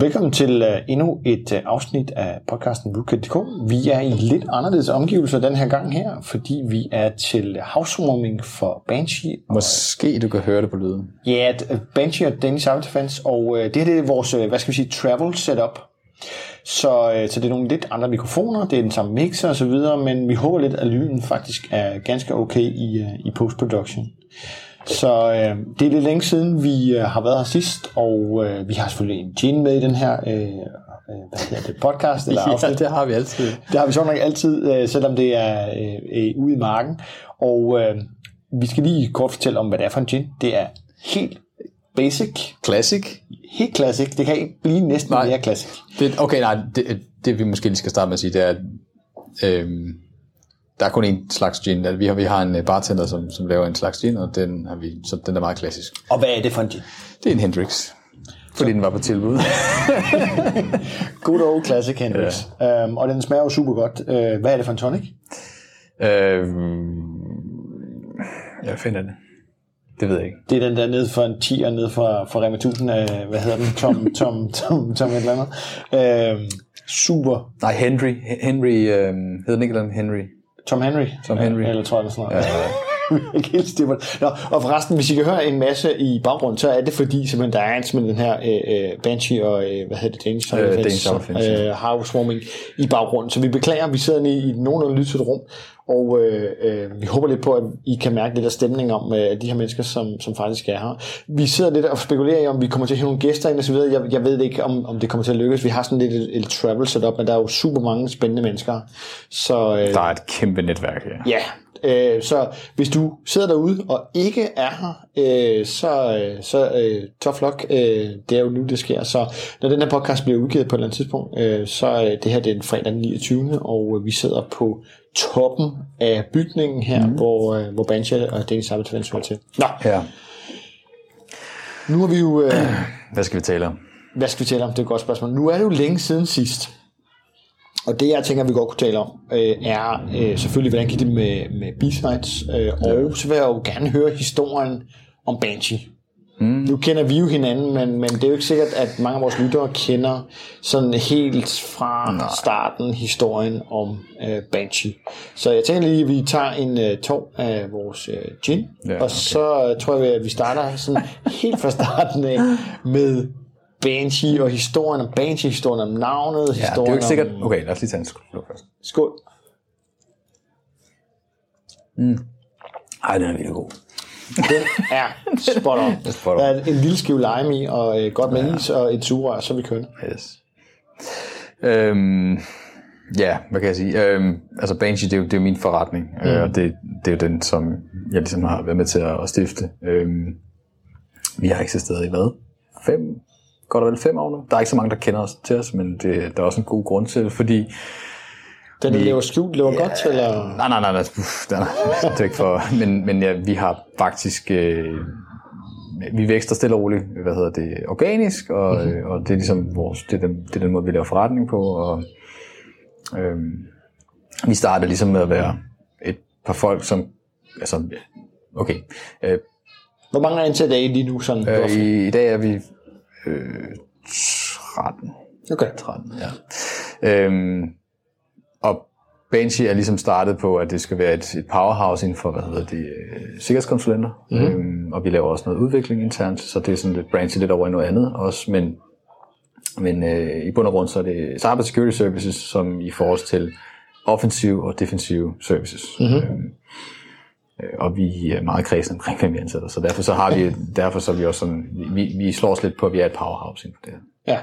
Velkommen til uh, endnu et uh, afsnit af podcasten Bootcat.dk. Vi er i lidt anderledes omgivelser den her gang her, fordi vi er til housewarming for Banshee. Måske du kan høre det på lyden. Ja, yeah, Banshee og Danish Cyber Defense, og uh, det her det er vores, uh, hvad skal vi sige, travel setup. Så, så det er nogle lidt andre mikrofoner, det er den samme mixer osv., men vi håber lidt, at lyden faktisk er ganske okay i, uh, i post-production. Så øh, det er lidt længe siden, vi øh, har været her sidst, og øh, vi har selvfølgelig en gin med i den her øh, øh, hvad hedder det, podcast. Eller ja, det har vi altid. Det har vi så nok altid, øh, selvom det er øh, øh, ude i marken. Og øh, vi skal lige kort fortælle om, hvad det er for en gin. Det er helt basic. Classic? Helt classic. Det kan ikke blive næsten nej, mere classic. Det, okay, nej, det, det vi måske lige skal starte med at sige, det er, øh, der er kun en slags gin. Altså, vi har, vi har en øh, bartender, som, som laver en slags gin, og den, har vi, så den er meget klassisk. Og hvad er det for en gin? Det er en Hendrix. Fordi så. den var på tilbud. Good old classic Hendrix. Ja. Um, og den smager jo super godt. Uh, hvad er det for en tonic? Uh, jeg finder det. Det ved jeg ikke. Det er den der nede for en 10'er, nede fra, fra Rema 1000, uh, hvad hedder den? Tom, Tom, Tom, Tom et eller andet. Uh, super. Nej, Henry. Henry, uh, hedder den ikke Henry? Tom Henry. Tom Henry. Eller tror jeg, det sådan noget. Ja, ja. Nå, og forresten, hvis I kan høre en masse i baggrunden, så er det fordi, simpelthen, der er simpelthen den her øh, Banshee og, øh, hvad hedder det, Danish, øh, Danish øh, Housewarming i baggrunden. Så vi beklager, vi sidder i, i nogenlunde lyttet rum, og øh, øh, vi håber lidt på, at I kan mærke lidt af stemningen om øh, de her mennesker, som, som faktisk er her. Vi sidder lidt og spekulerer i, om vi kommer til at have nogle gæster ind og så videre. Jeg, jeg ved ikke, om, om det kommer til at lykkes. Vi har sådan lidt et, et travel setup, men der er jo super mange spændende mennesker. Så, øh, der er et kæmpe netværk her. Ja, Øh, så hvis du sidder derude og ikke er her, øh, så, øh, så øh, tough luck. Øh, det er jo nu, det sker. Så når den her podcast bliver udgivet på et eller andet tidspunkt, øh, så øh, det her det er en fredag den 29. Og vi sidder på toppen af bygningen her, mm. hvor, øh, hvor Banshee og Cyber Defense hører til. Nå. Ja. Nu har vi jo... Øh, Hvad skal vi tale om? Hvad skal vi tale om? Det er et godt spørgsmål. Nu er det jo længe siden sidst. Og det, jeg tænker, vi godt kunne tale om, øh, er øh, selvfølgelig, hvordan gik det med, med B-sides, øh, og så vil jeg jo gerne høre historien om Banshee. Mm. Nu kender vi jo hinanden, men, men det er jo ikke sikkert, at mange af vores lyttere kender sådan helt fra Nej. starten historien om øh, Banshee. Så jeg tænker lige, at vi tager en øh, tog af vores øh, gin, ja, okay. og så tror jeg, at vi starter sådan helt fra starten af med Banshee og historien om Banshee, historien om navnet, ja, historien det er jo ikke sikkert... Okay, lad os lige tage en skål først. Skål. Mm. Ej, den er virkelig god. Den er spot on. spot on. Der er en lille skive lime i, og øh, godt med ja. is og et sugerør, så vi kører. Yes. Øhm, ja, hvad kan jeg sige? Øhm, altså Banshee, det er jo, det er jo min forretning, mm. øh, og det, det er jo den, som jeg ligesom har været med til at, at stifte. Øhm, vi har eksisteret i hvad? Fem, godt og vel fem år nu. Der er ikke så mange, der kender os til os, men det, der er også en god grund til det, fordi... Den vi, lever skjult, lever ja, godt, eller? Nej, nej, nej, nej, uff, nej, nej det er ikke for... Men, men ja, vi har faktisk... Øh, vi vækster stille og roligt, hvad hedder det, organisk, og, mm-hmm. øh, og det er ligesom vores, det er, den, det er den måde, vi laver forretning på, og øh, vi startede ligesom med at være et par folk, som, altså, okay. Øh, Hvor mange er ansatte I lige nu? Sådan, øh, i, I dag er vi øh, 13. Okay. 13, ja. Øhm, og Banshee er ligesom startet på, at det skal være et, et powerhouse inden for, hvad hedder det, øh, sikkerhedskonsulenter. Mm-hmm. Øhm, og vi laver også noget udvikling internt, så det er sådan lidt branchet lidt over i noget andet også, men, men øh, i bund og grund så er det cyber security services, som i forhold til offensive og defensive services. Mm-hmm. Øhm, Øh, og vi er meget kredsen omkring, hvem vi ansætter. Så derfor så har vi, derfor så er vi også sådan, vi, vi slår os lidt på, at vi er et powerhouse inden for det her. Ja.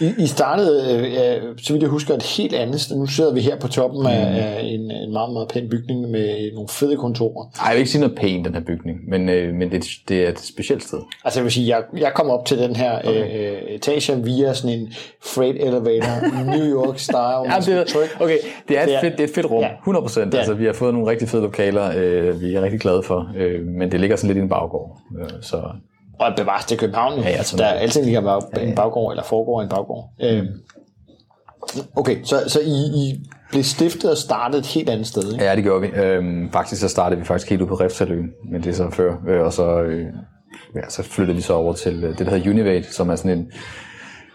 I, I startede, øh, så vidt jeg husker, et helt andet sted. Nu sidder vi her på toppen af, mm. af en, en meget, meget pæn bygning med nogle fede kontorer. Nej, jeg vil ikke sige noget pænt, den her bygning, men, øh, men det, det er et specielt sted. Altså jeg vil sige, jeg, jeg kom op til den her okay. øh, etage via sådan en freight elevator, New York style. ja, det, er, okay, det er, et, fedt, det er et fedt rum, ja, 100%. Altså vi har fået nogle rigtig fede lokaler, øh, vi er rigtig glade for, øh, men det ligger sådan lidt i en baggård. Øh, så og bevares til København. Ja, ja, der er altid ligger bag, en baggård, eller foregår en baggård. Mm. Øhm, okay, så, så I, I blev stiftet og startet et helt andet sted, ikke? Ja, det gjorde vi. Øhm, faktisk så startede vi faktisk helt ude på Refsaløen, men det er så før. Øh, og så, øh, ja, så flyttede vi så over til øh, det, der hedder Univate, som er sådan en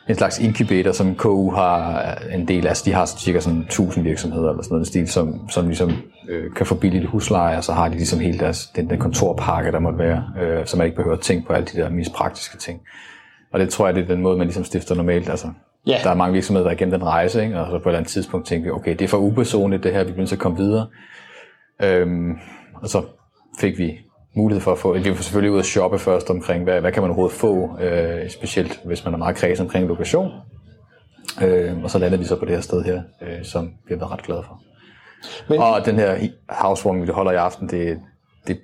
en slags inkubator, som KU har en del af. Altså, de har cirka sådan 1000 virksomheder eller sådan noget stil, som, som ligesom øh, kan få billigt husleje, og så har de ligesom hele deres, den der kontorpakke, der måtte være, øh, så man ikke behøver at tænke på alle de der mest praktiske ting. Og det tror jeg, det er den måde, man ligesom stifter normalt. Altså, Ja. Der er mange virksomheder, der er igennem den rejse, ikke? og så på et eller andet tidspunkt tænker vi, okay, det er for upersonligt det her, vi bliver nødt til at komme videre. Øhm, og så fik vi mulighed for at få, vi var selvfølgelig ude at shoppe først omkring, hvad, hvad kan man overhovedet få, øh, specielt hvis man er meget kreds omkring lokation. Øh, og så landede vi så på det her sted her, øh, som vi har været ret glade for. Men- og den her housewarming, vi holder i aften, det, det,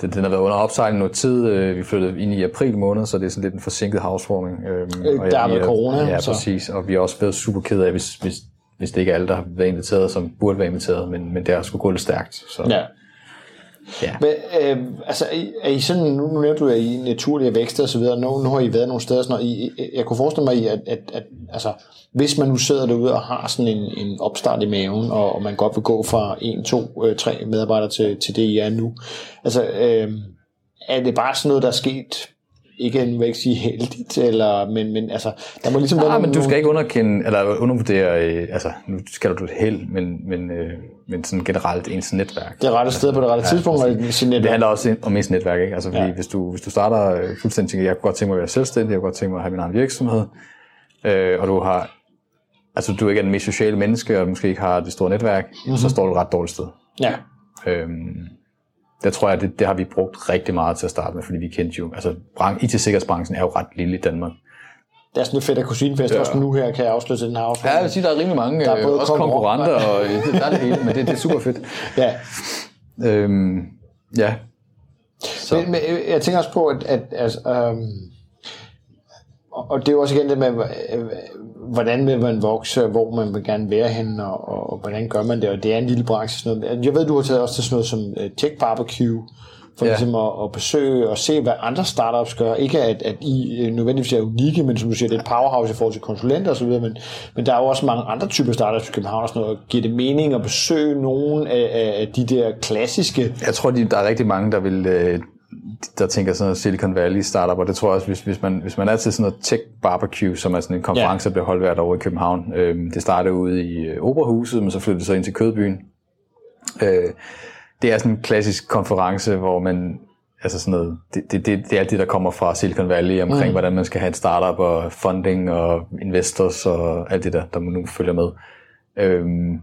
det, den har været under opsejling noget tid. Øh, Vi flyttede ind i april måned, så det er sådan lidt en forsinket housewarming. Øh, og der har er- corona, Ja, så- præcis. Og vi har også været super ked af, hvis, hvis, hvis det ikke er alle, der har været inviteret, som burde være inviteret, men, men det er sgu gå lidt stærkt. Så, Ja. Ja. Men, øh, altså, er I- sådan, nu, nu nævnte du, at I er naturlige vækster og så videre, nu, nu har I været nogle steder, sådan noget. I, jeg kunne forestille mig, at, at, at altså, hvis man nu sidder derude og har sådan en, en opstart i maven, og, og man godt vil gå fra en, to, øh, tre medarbejdere til, til det, I er nu, altså, øh, er det bare sådan noget, der er sket, ikke, nu vil ikke sige heldigt, eller, men, men altså, der må ligesom være Nej, nogle- men du skal ikke underkende, eller undervurdere, øh, altså nu skal du et held, men, men, øh, men sådan generelt ens netværk. det rette sted på det rette tidspunkt, og sin Det netværk. handler også om ens netværk, ikke? Altså, fordi Ja. ja. hvis, du, hvis du starter øh, fuldstændig, tænker, jeg kunne godt tænke mig at være selvstændig, jeg kunne godt tænke mig at have min egen virksomhed, øh, og du har, altså du ikke er den mest sociale menneske, og måske ikke har det store netværk, mm-hmm. så står du et ret dårligt sted. Ja. Øhm, der tror jeg, det, det har vi brugt rigtig meget til at starte med, fordi vi kendte jo, altså bran- IT-sikkerhedsbranchen er jo ret lille i Danmark. Det er sådan lidt fedt at kusinefest, ja. også nu her kan jeg afsløre til den her afsnit. Ja, jeg vil sige, der er rimelig mange, Der er både øh, også konkurrenter- og øh, der er det hele, men det, det er super fedt. ja. Øhm, ja, så. Men, men øh, jeg tænker også på, at, at altså, øhm, og det er jo også igen det med, hvordan vil man vokse, hvor man vil gerne være henne, og, og, og hvordan gør man det, og det er en lille branche. Sådan noget. Jeg ved, du har taget også til sådan noget som Tech Barbecue, for ja. Ligesom at, at besøge og se, hvad andre startups gør. Ikke at, at I øh, nødvendigvis er unikke, men som du siger, det er et powerhouse i forhold til konsulenter osv., men, men der er jo også mange andre typer startups i København og sådan noget. Giver det mening at besøge nogle af, af de der klassiske Jeg tror, de, der er rigtig mange, der vil øh, der tænker sådan noget Silicon Valley startup, og det tror jeg også, hvis, hvis, man, hvis man er til sådan noget tech barbecue, som er sådan en konference, der bliver holdt hvert år i København. Øh, det startede ude i øh, Operahuset, men så flyttede det så ind til Kødbyen. Øh, det er sådan en klassisk konference, hvor man altså sådan noget, det, det, det, det er alt det, der kommer fra Silicon Valley omkring, mm. hvordan man skal have et startup og funding og investors og alt det der, der nu følger med. Øhm,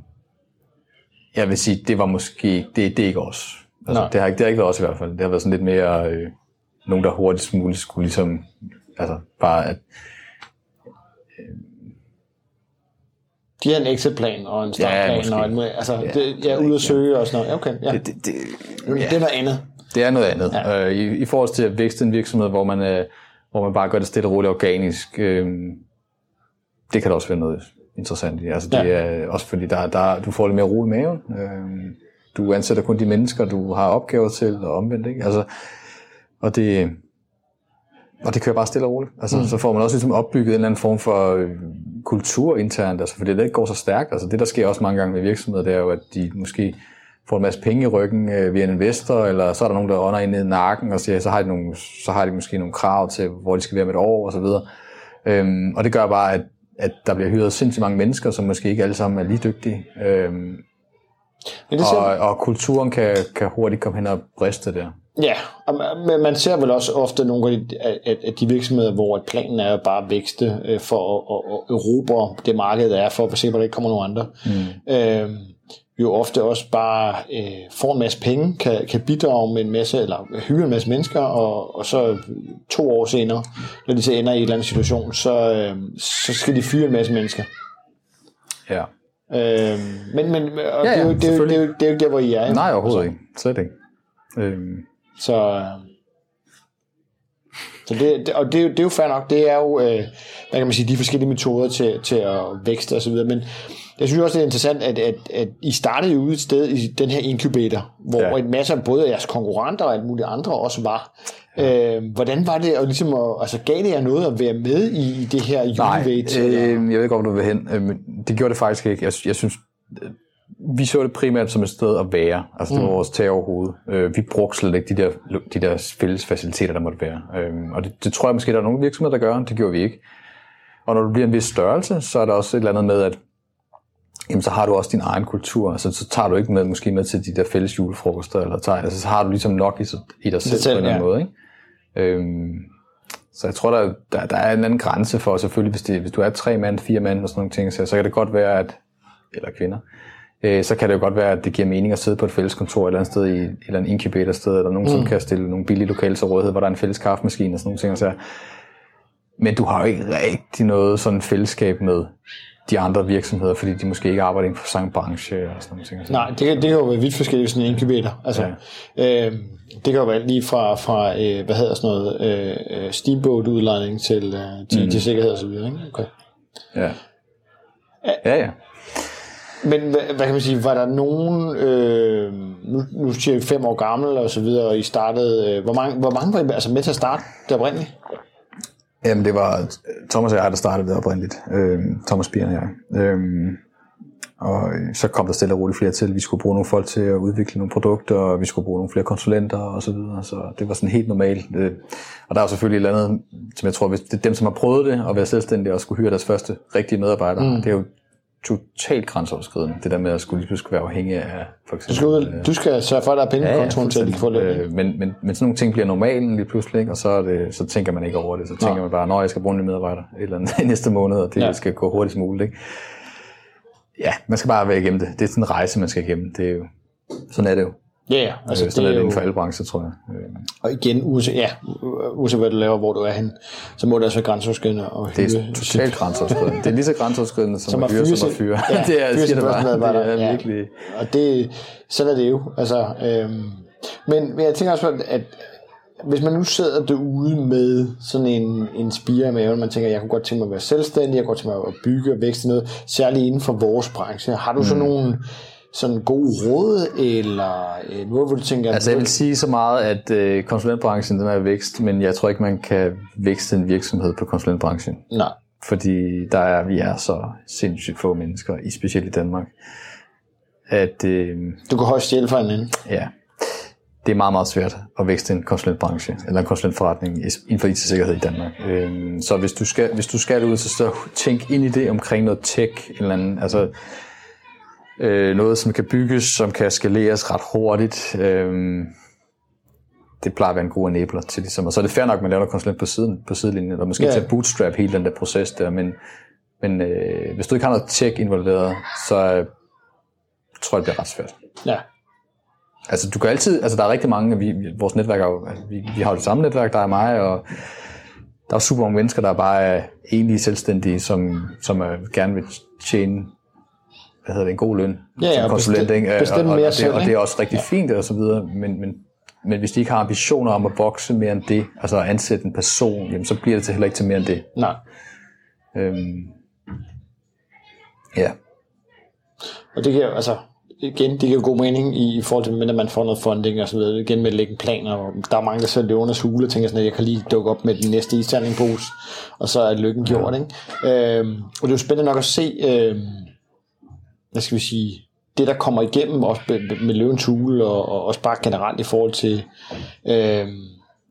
jeg vil sige, det var måske, det, det er ikke os. Altså, Nej. det, har, ikke- det har ikke været os i hvert fald. Det har været sådan lidt mere, øh, nogen der hurtigst muligt skulle ligesom, altså bare at, De har en exit-plan og en startplan, måske. og muligt. altså, det, jeg er ude at søge og sådan noget. Okay, ja. det, det, det, Det er noget andet. Det er noget andet. Ja. Ja. Øh, i, I forhold til at vækste en virksomhed, hvor man, øh, hvor man bare gør det stille og roligt organisk, øh, det kan da også være noget interessant i. Altså, det Ja. er også fordi, der, der, du får lidt mere ro i maven. Øh, du ansætter kun de mennesker, du har opgaver til, og omvendt. Ikke? Altså, og det, og det kører bare stille og roligt. Altså, mm. Så får man også ligesom opbygget en eller anden form for øh, kultur internt, altså, fordi det ikke går så stærkt. Altså, det, der sker også mange gange med virksomheder, det er jo, at de måske får en masse penge i ryggen øh, via en investor, eller så er der nogen, der ånder ind i nakken og siger, så har, de nogle, så har de måske nogle krav til, hvor de skal være om et år, og så videre. Øhm, og det gør bare, at, at der bliver hyret sindssygt mange mennesker, som måske ikke alle sammen er lige dygtige. Øhm, Men det og, og kulturen kan, kan hurtigt komme hen og briste der. Ja, og man- men man ser vel også ofte nogle af de, at, at de virksomheder, hvor planen er jo bare at vækste øh, for at, at, erobre det marked, der er, for at se, hvor der ikke kommer nogen andre. Mm. Øh, jo ofte også bare øh, får en masse penge, kan, kan bidrage med en masse, eller hyre en masse mennesker, og, og så to år senere, når de så ender i en eller anden situation, så, øh, så skal de fyre en masse mennesker. Ja. Øh, men men og Ja, det, er jo, det, er jo, det, er jo, det er jo der, hvor I er. Nej, overhovedet ikke. Slet ikke. Øhm, Så, så det, det, og det, er jo- det er jo fair nok. Det er jo, øh, hvad kan man sige, de forskellige metoder til, til at vækste og så videre. Men jeg synes også, det er interessant, at, at, at I startede jo ude et sted i den her inkubator, hvor ja. Ja. en masse af både jeres konkurrenter og alt muligt andre også var. Øh, hvordan var det at, ligesom at, altså gav det jer noget at være med i, i det her Nej, Univate? eller? øh, jeg ved godt, hvor du vil hen. Øh, men det gjorde det faktisk ikke. Jeg, jeg synes, vi så det primært som et sted at være. Altså, det var vores tag over hovedet. Øh, vi brugte slet ikke de der, de der fælles faciliteter, der måtte være. Øh, og det, det tror jeg måske, der er nogle virksomheder, der gør. Det gjorde vi ikke. Og når du bliver en vis størrelse, så er der også et eller andet med, at jamen, så har du også din egen kultur. Altså, så tager du ikke med, måske med til de der fælles julefrokoster, eller tager, altså, så har du ligesom nok i, i dig selv, selv på en eller anden ja. måde. Ikke? Øhm, så jeg tror, der, der, der er en anden grænse for, selvfølgelig, hvis, det, hvis du er tre mand, fire mand og sådan nogle ting, så, så kan det godt være, at, eller kvinder, øh, så kan det jo godt være, at det giver mening at sidde på et fælles kontor et eller andet sted, i et eller andet incubator-sted, eller nogen, mm. som kan stille nogle billige lokale til rådighed, hvor der er en fælles kaffemaskine og sådan nogle ting. Og så. Men du har jo ikke rigtig noget sådan fællesskab med de andre virksomheder, fordi de måske ikke arbejder inden for samme branche og sådan nogle ting. Nej, det kan, det kan jo være vidt forskelligt sådan en inkubator. Altså, ja. øh, det kan jo være lige fra, fra øh, hvad hedder sådan noget, øh, steamboat-udlejning til, øh, til, mm. til sikkerhed og så videre. Ikke? Okay. Ja. Ja, ja. Men hvad, hvad kan man sige, var der nogen, øh, nu, nu siger vi fem år gammel og så videre, og I startede, øh, hvor, mange, hvor mange var I altså med til at starte det oprindeligt? Jamen, det var Thomas og jeg, der startede det oprindeligt. Øhm, Thomas Bieren og jeg. Øhm, og så kom der stille og roligt flere til. Vi skulle bruge nogle folk til at udvikle nogle produkter, og vi skulle bruge nogle flere konsulenter og så videre. Så det var sådan helt normalt. Øh, Og der er selvfølgelig et eller andet, som jeg tror, hvis det er dem, som har prøvet det, at være selvstændige og skulle hyre deres første rigtige medarbejdere, mm. det er jo totalt grænseoverskridende, det der med at skulle lige pludselig være afhængig af for Du eksempel... skal, ud, du skal sørge for, at der er penge på kontoen til, at de kan få ikke? Øh, men, men, men sådan nogle ting bliver normalen lige pludselig, ikke? og så, er det, så tænker man ikke over det. Så tænker man bare, når jeg skal bruge en medarbejder et eller andet næste måned, og det Ja. ja. skal gå hurtigst muligt. Ikke? Ja, man skal bare være igennem det. Det er sådan en rejse, man skal igennem. Det er jo, sådan er det jo. Ja, ja. Altså, Altså, sådan det er det inden for alle brancher, tror jeg. Øh, og igen, uanset, ja, uanset hvad du laver, hvor du er hen, så må det også være grænseoverskridende og Det hyre er totalt grænseoverskridende. Det er lige så grænseoverskridende som, Som at fyre, som at fyre. Ja, det er, fyre sin det bare. Det er ja. virkelig... Og det, sådan er det jo. Altså, øhm, men, men jeg tænker også, på, at hvis man nu sidder derude med sådan en, en spire med, og man tænker, jeg kunne godt tænke mig at være selvstændig, jeg kunne godt tænke mig at bygge og vækste noget, særligt inden for vores branche. Har du så nogle sådan gode råd, eller øh, noget, hvor du tænker, Altså jeg vil sige så meget, at øh, konsulentbranchen den er vækst, men jeg tror ikke, man kan vækste en virksomhed på konsulentbranchen. nej, Fordi der er, vi er så sindssygt få mennesker, i specielt i Danmark, at øh, du kan højst stjæle fra en anden. ja, det er meget, meget svært at vækste en konsulentbranche, eller en konsulentforretning inden for IT-sikkerhed i Danmark. Øh, så hvis du skal, hvis du skal ud, så, så tænk ind i det omkring noget tech, eller anden, altså øh, noget, som kan bygges, som kan skaleres ret hurtigt. Øh, det plejer at være en god enabler til ligesom. Og så er det fair nok, at man laver noget konsulent på, siden, på sidelinjen, eller måske yeah. til at bootstrap hele den der proces der, men, men øh, hvis du ikke har noget tech involveret, så øh, tror jeg, det bliver ret svært. Ja, Altså, du kan altid, altså der er rigtig mange, vi, vores netværk er jo, vi, vi har jo det samme netværk, der er mig, og der er super mange mennesker, der bare er enlige selvstændige, som, som er, gerne vil tjene hvad hedder det, en god løn Ja, ja, som og konsulent, bestem- ikke? Og- bestemme og, mere og, det, selv, og det er også rigtig fint og så videre, men, men, men hvis de ikke har ambitioner om at vokse mere end det, altså at ansætte en person, jamen, så bliver det til heller ikke til mere end det. nej. Øhm, ja, Og det giver altså igen, det giver god mening i, i forhold til, at man får noget funding og så videre. Igen med at lægge en plan, og der er mange, der selv løvernes hule og tænker sådan, at jeg kan lige dukke op med den næste istandingpose, og så er lykken gjort. Ikke? Øhm, og det er jo spændende nok at se, øhm, hvad skal vi sige, det der kommer igennem også med, løvens hule, og, og også bare generelt i forhold til, øhm,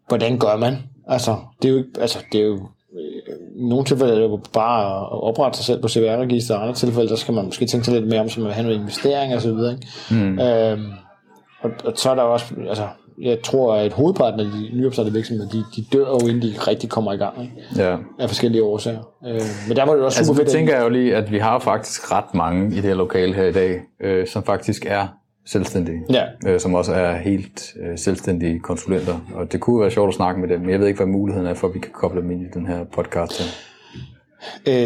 hvordan gør man? Altså, det er jo ikke, altså, det er jo i nogle tilfælde er det jo bare at oprette sig selv på CVR-register, og i andre tilfælde, der skal man måske tænke sig lidt mere om, så man vil have noget investering og så videre. Ikke? Mm. Øhm, og, og, så er der også, altså, jeg tror, at hovedparten af de nyopstartede virksomheder, de, de dør jo, inden de rigtig kommer i gang, ikke? ja. af forskellige årsager. Øh, men der var det også Altså, super vi fedt. tænker jo lige, at vi har faktisk ret mange i det her lokale her i dag, øh, som faktisk er selvstændige. Ja. Øh, som også er helt øh, selvstændige konsulenter. Og det kunne være sjovt at snakke med dem, men jeg ved ikke, hvad muligheden er for, at vi kan koble dem ind i den her podcast. Her.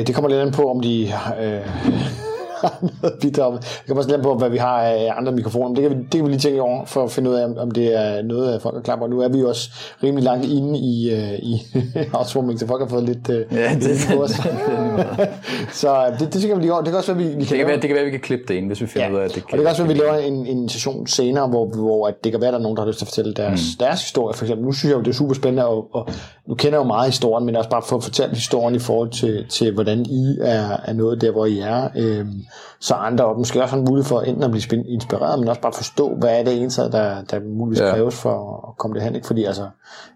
Øh, det kommer lidt an på, om de øh, har noget at bidrage med. Det kommer også an på, hvad vi har af andre mikrofoner. Men Det kan, vi, det kan vi lige tænke over, for at finde ud af, om- det er noget, af folk er klar på. Nu er vi jo også rimelig langt inde i, øh, i afsvorming, så folk har fået lidt øh, Ja, det- lidt os. så øh, det, det tænker vi lige over. Det kan også være, vi, vi Det kan, være, det kan være, at vi kan klippe det ind, hvis vi finder Ja. ud af, at det Og det kan også være, at vi laver en, en session senere, hvor, hvor at det kan være, at der er nogen, der har lyst til at fortælle deres, mm. deres historie. For eksempel, nu synes jeg jo, det er super spændende, og, og nu kender jeg jo meget historien, men også bare for at fortælle historien i forhold til, til hvordan I er, er noget der, hvor I er. Øhm, så andre og måske også har en mulighed for enten at blive inspireret, men også bare forstå, hvad er det eneste, der, der muligvis Ja. kræves for at komme det hen. Ikke? Fordi altså,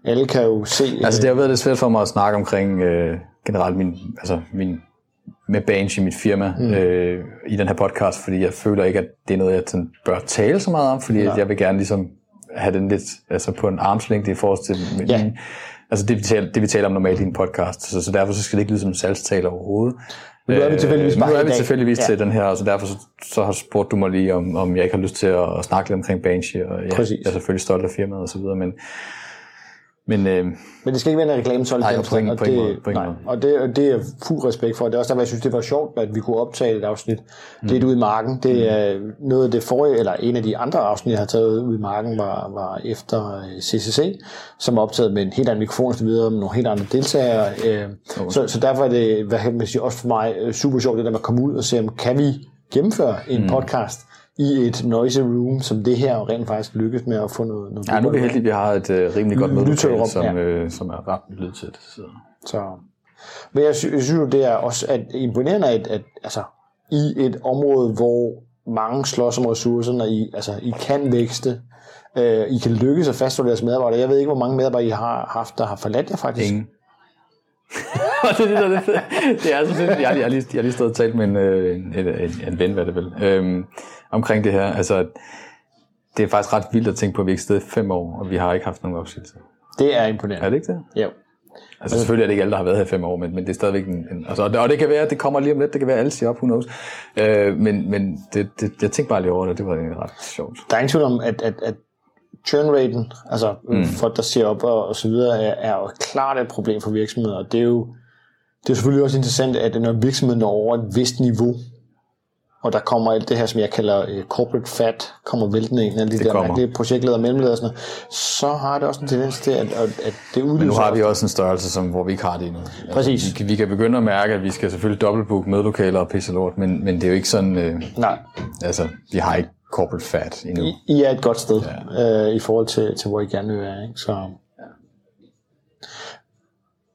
alle kan jo se... Altså, det har været lidt svært for mig at snakke omkring, øh, generelt min, altså min, med Banshee, i mit firma, mm. øh, i den her podcast, fordi jeg føler ikke, at det er noget, jeg sådan, bør tale så meget om, fordi ja. jeg vil gerne ligesom have den lidt altså på en armslængde i forhold til min, ja. Altså det vi, taler, det, vi taler om normalt i en podcast, så, så derfor så skal det ikke lyde som en salgstale overhovedet. Nu er vi tilfældigvis, øh, nu er vi tilfældigvis ja. til den her, så derfor så, så har spurgt du mig lige, om, om jeg ikke har lyst til at, at snakke lidt omkring Banshee, og jeg, jeg er selvfølgelig stolt af firmaet og så videre, men men, øh, men det skal ikke være en reklame så nej, på ingen, og, det, på nej, og, det, og det er fuld respekt for. Det er også derfor, jeg synes, det var sjovt, at vi kunne optage et afsnit mm. lidt ud i marken. Det mm. er mm. noget af det forrige, eller en af de andre afsnit, jeg har taget ud i marken, var, var efter CCC, øh, som er optaget med en helt anden mikrofon og så videre, med nogle helt andre deltagere. Øh, okay. så, så derfor er det hvad man sige, også for mig øh, super sjovt, det der med at komme ud og se, om kan vi gennemføre en mm. podcast, i et noisy room, som det her, og rent faktisk lykkes med at få noget... noget ja, nu er vi heldige, at vi har et uh, rimelig godt mødelokale, som, ja. øh, som er ret lydtæt. Så. så. Men jeg, sy- jeg synes jo, det er også at imponerende, at, at altså, i et område, hvor mange slås om ressourcerne, I, altså, I kan vækste, øh, I kan lykkes at fastholde jeres medarbejdere. Jeg ved ikke, hvor mange medarbejdere I har haft, der har forladt jer faktisk. Ingen. det, er det, det, det er altså, jeg, har, jeg, har lige, jeg har lige stået og talt med en, øh, en, en, en ven, hvad det vil. Øhm, omkring det her. Altså, det er faktisk ret vildt at tænke på, at vi ikke er stedet fem år, og vi har ikke haft nogen opsigelse. Det er imponerende. Er det ikke det? Jo. Altså selvfølgelig er det ikke alle, der har været her i fem år, men, men det er stadigvæk en, en altså, og det kan være, at det kommer lige om lidt, det kan være, at alle siger op, who knows. Øh, men men det, det, jeg tænkte bare lige over det, det var egentlig ret sjovt. Der er ingen tvivl om, at, at, at churn raten, altså mm. folk, der siger op og, og så videre, er, er jo klart et problem for virksomheder, og det er jo det er selvfølgelig også interessant, at når virksomheden når over et vist niveau, og der kommer alt det her, som jeg kalder uh, corporate fat, kommer væltende ind, alle de det der mærkelige projektleder og mellemleder og sådan noget, så har det også en tendens til, at, at, at det udløser... Men nu har vi også en størrelse, som, hvor vi ikke har det endnu. Altså, Præcis. Altså, vi, vi, kan begynde at mærke, at vi skal selvfølgelig dobbeltbook mødelokaler og pisse lort, men, men det er jo ikke sådan... Øh, Nej. Altså, vi har ikke corporate fat endnu. I, I er et godt sted ja. øh, i forhold til, til, hvor I gerne vil være. Ikke? Så,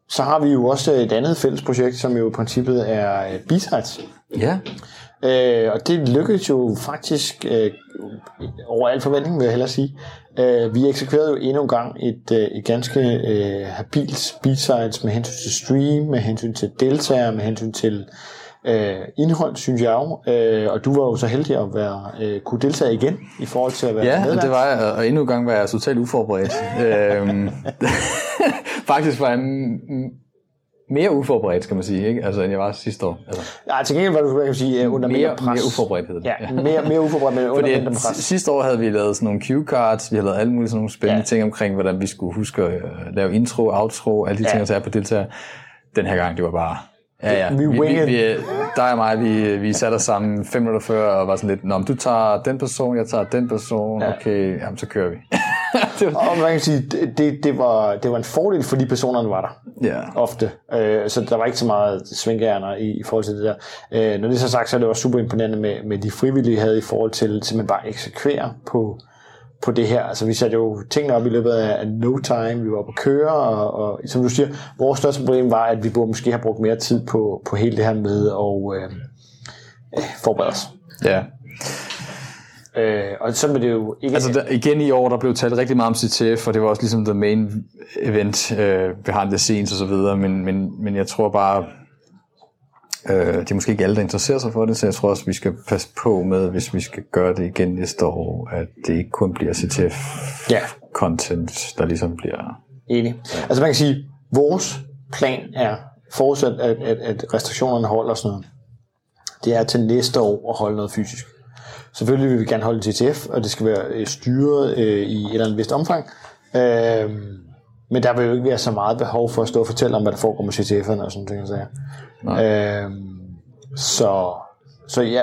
så har vi jo også et andet fælles projekt, som jo i princippet er øh, B-Sides. Ja. Øh, og det lykkedes jo faktisk øh, over al forventning, vil jeg hellere sige. Øh, vi eksekverede jo endnu en gang et, øh, et ganske øh, habilt B-Sides med hensyn til stream, med hensyn til deltagere, med hensyn til øh, indhold, synes jeg jo. Øh, og du var jo så heldig at være, øh, kunne deltage igen i forhold til at være Ja, medvært. det var jeg, og endnu en gang var jeg totalt uforberedt. øhm, faktisk var jeg mere uforberedt, skal man sige, ikke? Altså, end jeg var sidste år. Altså. Ja, til gengæld var du, kan sige, under mere, pres. Mere uforberedt hedder det. Ja, mere, mere uforberedt, men under mindre pres. sidste år havde vi lavet sådan nogle cue cards, vi havde lavet alle mulige sådan nogle spændende ja. ting omkring, hvordan vi skulle huske at lave intro, outro, alle de ja. ting, der er på deltager. Den her gang, det var bare Ja, ja. Vi, vi, vi, vi, dig og mig, vi, vi satte os sammen fem minutter før og var sådan lidt, Nå, du tager den person, jeg tager den person, ja. okay, jamen, så kører vi. det var... Og man kan sige, det, det, var, det var en fordel, fordi personerne var der. Ja. Ofte. Øh, så der var ikke så meget svingærner i, i forhold til det der. Øh, når det er så sagt, så er det også super imponerende med, med de frivillige havde i forhold til simpelthen bare at eksekvere på, på det her. Altså vi satte jo tingene op i løbet af no time, vi var på køre, og, og som du siger, vores største problem var, at vi burde måske have brugt mere tid på, på hele det her med at øh, forberede os. Ja. Øh, og så blev det jo ikke... Altså der, igen i år, der blev talt rigtig meget om CTF, og det var også ligesom the main event øh, behind the scenes og så videre, men, men, men jeg tror bare, Øh, det er måske ikke alle, der interesserer sig for det, så jeg tror også, vi skal passe på med, hvis vi skal gøre det igen næste år, at det ikke kun bliver CTF-content, der ligesom bliver... Enig. Ja. Altså man kan sige, vores plan er forudsat, at, at, at restriktionerne holder sådan noget. Det er til næste år at holde noget fysisk. Selvfølgelig vil vi gerne holde CTF, og det skal være øh, styret øh, i et eller andet vist omfang. Øh, men der vil jo ikke være så meget behov for at stå og fortælle om, hvad der foregår med CTF'erne og sådan ting. Så, ja. øhm, så, så ja,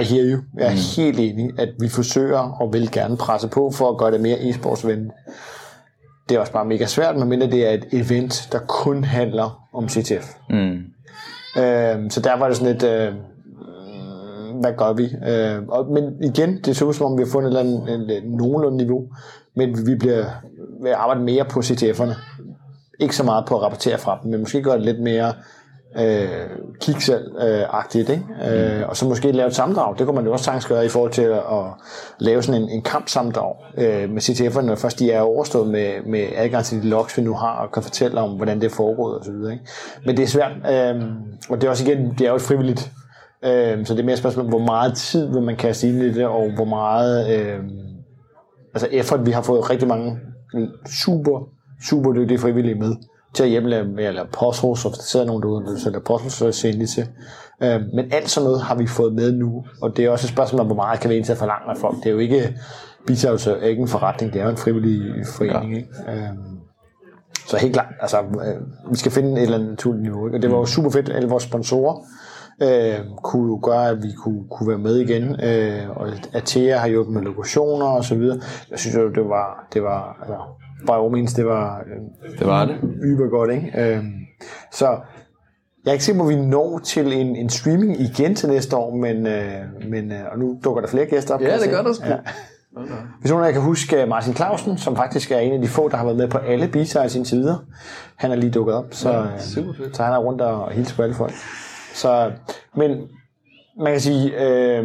I hear you. Jeg er mm. helt enig, at vi forsøger og vil gerne presse på for at gøre det mere e-sportsvenligt. Det er også bare mega svært, medmindre det er et event, der kun handler om CTF. Mm. Øhm, så der var det sådan lidt, øh, hvad gør vi? Øh, og, men igen, det ser ud som om, vi har fundet et eller andet, en, en, nogenlunde niveau, men vi bliver vil arbejde mere på CTF'erne. Ikke så meget på at rapportere fra dem, men måske gøre det lidt mere øh, kig selv-agtigt, ikke? Øh, og så måske lave et sammendrag. Det kunne man jo også sagtens gøre i forhold til at, at lave sådan en, en kampsammendrag øh, med CTF'erne, når først de er overstået med, med adgang til de logs, vi nu har, og kan fortælle om, hvordan det er foregået osv. Ikke? Men det er svært, øh, og det er også igen, det er jo et frivilligt, øh, så det er mere et spørgsmål, hvor meget tid vil man kaste ind i det, og hvor meget øh, altså effort, vi har fået rigtig mange super, super dygtige frivillige med til at hjælpe med at lave puzzles, og der sidder nogen derude, der sætter puzzles, så er til. Øh, men alt sådan noget har vi fået med nu, og det er også et spørgsmål om, hvor meget kan vi egentlig forlange af folk. Det er jo ikke, Bitabs er ikke en forretning, det er jo en frivillig forening. Ja. Ikke? Øh, så helt klart, altså, øh, vi skal finde et eller andet tool niveau, ikke? og det var jo super fedt, alle vores sponsorer, øh, kunne jo gøre, at vi kunne, kunne være med igen. Øh, og Atea har hjulpet med lokationer og så videre. Jeg synes jo, det var, det var altså, all means, det var, øh, det var det. Yber godt, ikke? Øh, så jeg er ikke sikker på, at vi når til en, en streaming igen til næste år, men, øh, men øh, og nu dukker der flere gæster op. Ja, det gør der sgu. Ja. Hvis nogen af jer kan huske øh, Martin Clausen, som faktisk er en af de få, der har været med på alle B-sides indtil videre. Han er lige dukket op, så, ja, fedt. så han er rundt og hilser på alle folk. Så, men man kan sige, øh,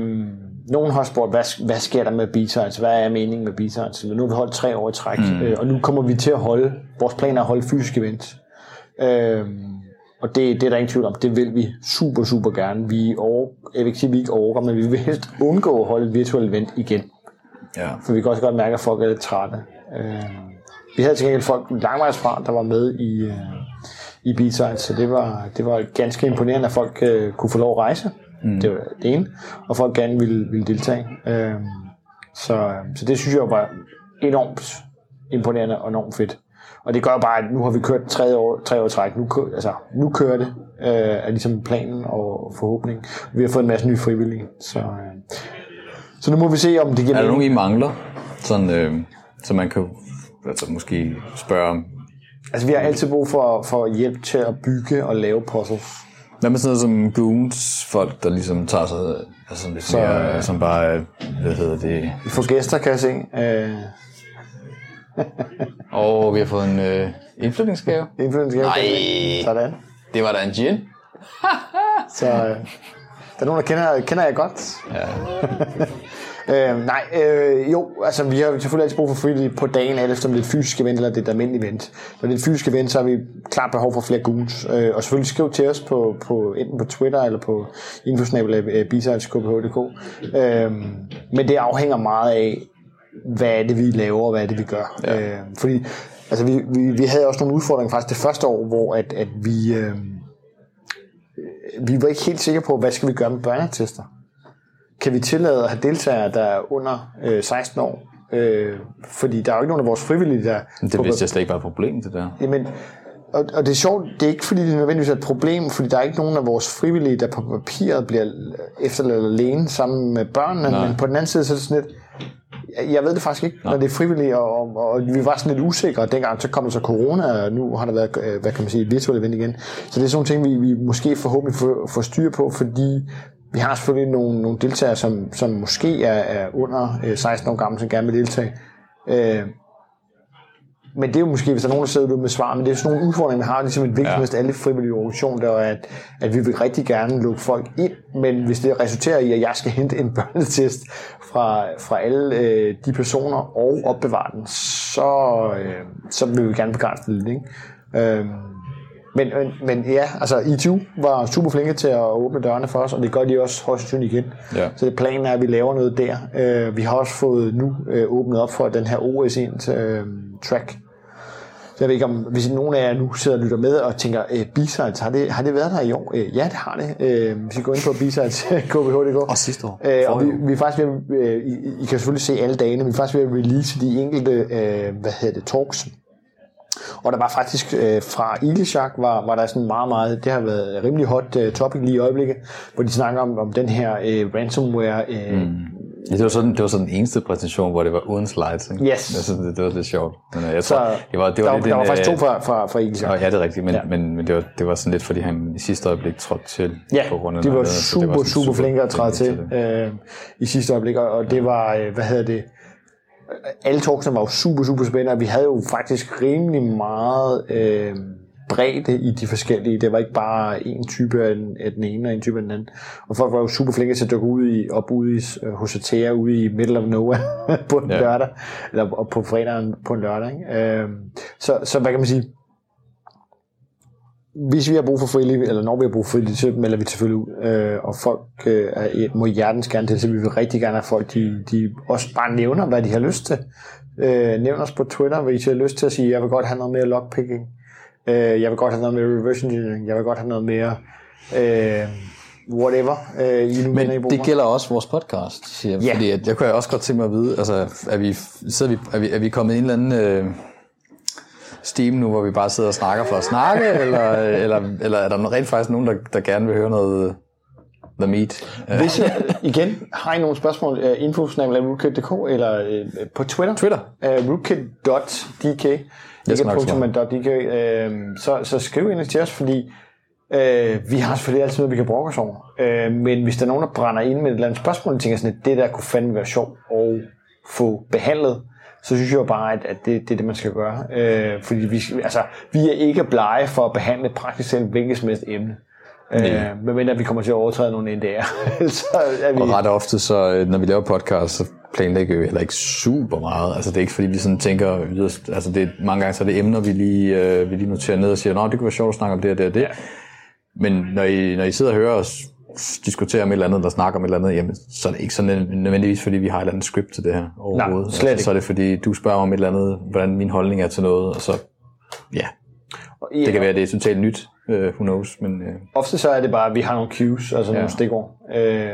nogen har spurgt, hvad, hvad sker der med B-sides? Hvad er meningen med B-sides? Nu har vi holdt tre år i træk, mm. øh, og nu kommer vi til at holde, vores plan er at holde fysisk event. Øh, og det, det er der ingen tvivl om, det vil vi super, super gerne. Vi over, jeg vil ikke sige, vi ikke overgår, men vi vil helst undgå at holde et virtuelt event igen. Ja. For vi kan også godt mærke, at folk er lidt trætte. Øh, vi havde til gengæld folk langvejsfra, der var med i, øh, i B-Sides, så det var, det var ganske imponerende, at folk øh, kunne få lov at rejse. Mm. Det var det ene. Og folk gerne ville, ville deltage. Øh, så, så det synes jeg var enormt imponerende og enormt fedt. Og det gør bare, at nu har vi kørt tre år, tre år træk. Nu, altså, nu kører det, øh, er ligesom planen og forhåbning. Vi har fået en masse nye frivillige. Så, øh, så nu må vi se, om det giver Er der nogen, I mangler? Sådan, øh, så man kan altså, måske spørge om Altså, vi har altid brug for, for hjælp til at bygge og lave puzzles. Hvad med sådan noget som goons, folk, der ligesom tager sig, altså lidt så, mere, øh, som bare, hvad hedder det? Vi får gæster, kan jeg se. Øh. og vi har fået en øh, indflytningsgave. Indflytningsgave. Nej, Sådan. det var da en gin. så øh, der er nogen, der kender, kender jeg godt. Ja. Øh, nej, øh, jo, altså vi har selvfølgelig altid brug for frivillige på dagen, alt efter om det er et fysisk event eller det er et almindeligt event. Når det er et fysisk event, så har vi klart behov for flere goons. Øh, og selvfølgelig skriv til os på, på enten på Twitter eller på infosnabel.bsides.kph.dk. Øh, men det afhænger meget af, hvad er det, vi laver, og hvad er det, vi gør. Ja. Øh, fordi altså, vi, vi, vi havde også nogle udfordringer faktisk det første år, hvor at, at vi, øh, vi var ikke helt sikre på, hvad skal vi gøre med børnetester kan vi tillade at have deltagere, der er under øh, 16 år? Øh, fordi der er jo ikke nogen af vores frivillige, der... Det vidste jeg slet ikke var et problem, det der. Jamen, og, og det er sjovt, det er ikke fordi, det er nødvendigvis et problem, fordi der er ikke nogen af vores frivillige, der på papiret bliver efterladt alene sammen med børnene, Nej. men på den anden side, så er det sådan lidt, jeg ved det faktisk ikke, Nej. når det er frivilligt, og, og, og vi var sådan lidt usikre, dengang så kom der så corona, og nu har der været, øh, hvad kan man sige, et virtuelt event igen. Så det er sådan nogle ting, vi, vi måske forhåbentlig får, får styr på, fordi vi har selvfølgelig nogle, nogle deltagere, som, som måske er, er under øh, 16 år gamle, som gerne vil deltage. Øh, men det er jo måske, hvis der er nogen, der sidder med svar, men det er sådan nogle udfordringer, vi har, ligesom et vigtigt ja. alle frivillige organisationer, der er, at, at vi vil rigtig gerne lukke folk ind, men hvis det resulterer i, at jeg skal hente en børnetest fra, fra alle øh, de personer og opbevare den, så, øh, så vil vi gerne begrænse det lidt. Ikke? Øh, men, men, men ja, altså ITU var super flinke til at åbne dørene for os, og det gør de også højst sandsynligt igen. Ja. Så det planen er, at vi laver noget der. Uh, vi har også fået nu uh, åbnet op for den her OS ind uh, track. Så jeg ved ikke om, hvis nogen af jer nu sidder og lytter med og tænker, uh, B-Sides, har det, har det været der i år? Uh, ja, det har det. Uh, hvis I går ind på B-Sides, KBH.dk. Og sidste år. Uh, og vi, vi er faktisk ved, uh, I, I, kan selvfølgelig se alle dagene, men vi er faktisk ved at release de enkelte, uh, hvad hedder det, talks, og der var faktisk øh, fra Ilishak, var, var der sådan meget, meget, det har været rimelig hot uh, topic lige i øjeblikket, hvor de snakker om, om den her øh, ransomware. Øh, mm. Ja, det var, sådan, det var sådan den eneste præsentation, hvor det var uden slides. Ikke? Yes. Jeg synes, det, det var lidt sjovt. Men, øh, jeg tror, så, det var, det var der, lidt der en, var faktisk to øh, fra, fra, fra Ilishak. Ja, det er rigtigt, men, ja. men, men det, var, det var sådan lidt, fordi han i sidste øjeblik trådte til. Ja, på grund af de var noget, super, det var super flinke at træde til, til øh, i sidste øjeblik, og det var, øh, hvad hedder det, alle talksene var jo super, super spændende, og vi havde jo faktisk rimelig meget øh, bredde i de forskellige. Det var ikke bare en type af den, af den ene og en type af den anden. Og folk var jo super flinke til at dukke ud i, op ude i, øh, hos Atea ude i middle of nowhere på en Ja. lørdag, eller på fredagen på en lørdag. Ikke? Øh, så, så hvad kan man sige? Hvis vi har brug for frivillige, eller når vi har brug for frivillige, så melder vi selvfølgelig ud. Øh, og folk øh, er- må hjertens gerne til, så vi vil rigtig gerne have folk, de, de også bare nævner, hvad de har lyst til. Øh, nævn os på Twitter, hvis I har lyst til at sige, jeg vil godt have noget mere lockpicking. Øh, jeg vil godt have noget mere reverse engineering. Jeg vil godt have noget mere øh, whatever. Øh, I nu I Men bruger. det gælder også vores podcast, siger jeg. Ja. Fordi at jeg kunne også godt tænke mig at vide, altså, er vi, sidder vi, er vi, er vi kommet i en eller anden øh, steam nu, hvor vi bare sidder og snakker for at snakke, eller, eller, eller er der rent faktisk nogen, der, der gerne vil høre noget the meat? Øh, Hvis I, igen, har I nogle spørgsmål, uh, infosnabel.rootkit.dk eller uh, på Twitter? Twitter. Uh, rootkit.dk Jeg skal nok ikke punktum, men .dk, uh, så, så skriv ind til os, fordi uh, vi har selvfølgelig altid noget, vi kan brokke os over. Uh, men hvis der er nogen, der brænder ind med et eller andet spørgsmål, tænker sådan, at det der kunne fandme være sjovt at få behandlet, så synes jeg jo bare, at, at det, det er det, man skal gøre. Uh, fordi vi, altså, vi er ikke blege for at behandle praktisk set hvilket som helst emne. Nej. Uh, medmindre vi kommer til at overtræde nogle NDR. så er vi... Og ret ofte, så øh, når vi laver podcast, så planlægger vi heller ikke super meget. Altså det er ikke fordi, vi sådan tænker, altså det er, mange gange så er det emner, vi lige, øh, vi lige noterer ned og siger, nå, det kunne være sjovt at snakke om det og det og det. Ja. Men når I, når I sidder og hører os diskutere om et eller andet, der snakker om et eller andet, jamen, så er det ikke sådan nødvendigvis, fordi vi har et eller andet script til det her overhovedet. Altså, slet ikke. Så er det fordi, du spørger om et eller andet, hvordan min holdning er til noget, og så, ja, Ja, det kan være, det er totalt nyt, uh, who knows, men uh, Ofte så er det bare, at vi har nogle cues, altså ja. nogle stikord. Øh,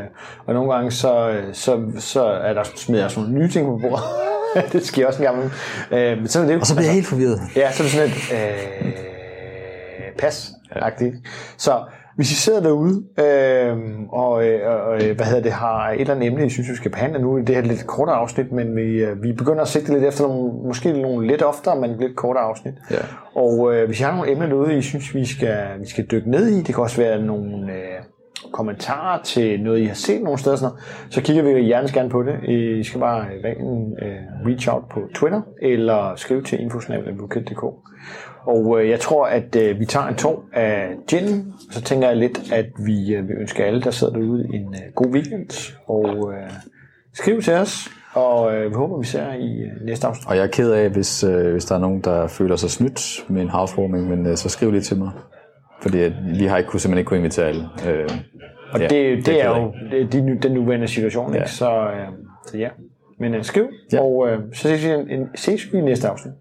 og nogle gange så, så, så er der smider sådan nogle nye ting på bordet. det sker også en gang. Øh, men så er det og så bliver jeg helt forvirret. Ja, så er det sådan et øh, pas agtigt Så hvis I sidder derude øh, og, øh, og øh, hvad hedder det, har et eller andet emne, I synes, vi skal behandle nu, det her er lidt kortere afsnit, men vi, øh, vi begynder at sigte lidt efter nogle, måske nogle lidt oftere, men lidt kortere afsnit. Ja. Og øh, hvis I har nogle emner derude, I synes, vi skal, vi skal dykke ned i, det kan også være nogle øh, kommentarer til noget, I har set nogle steder, sådan noget, så kigger vi hjertens gerne på det. I skal bare øh, enten øh, reach out på Twitter, eller skrive til infosnabel.dk. Og øh, jeg tror, at øh, vi tager en tår af gin, så tænker jeg lidt, at vi øh, vil ønske alle, der sidder derude, en øh, god weekend. Og øh, skriv til os, og øh, vi håber, vi ser jer i øh, næste afsnit. Og jeg er ked af, hvis, øh, hvis der er nogen, der føler sig snydt med en housewarming, men øh, så skriv lige til mig. Fordi vi har ikke kunne, simpelthen ikke kunne invitere alle. Øh, Og ja, det, det, det er jo det, nu- den nuværende situation, ja. ikke? Så, øh, så ja. Men øh, skriv, Ja. og øh, så ses vi, en, ses vi i næste afsnit.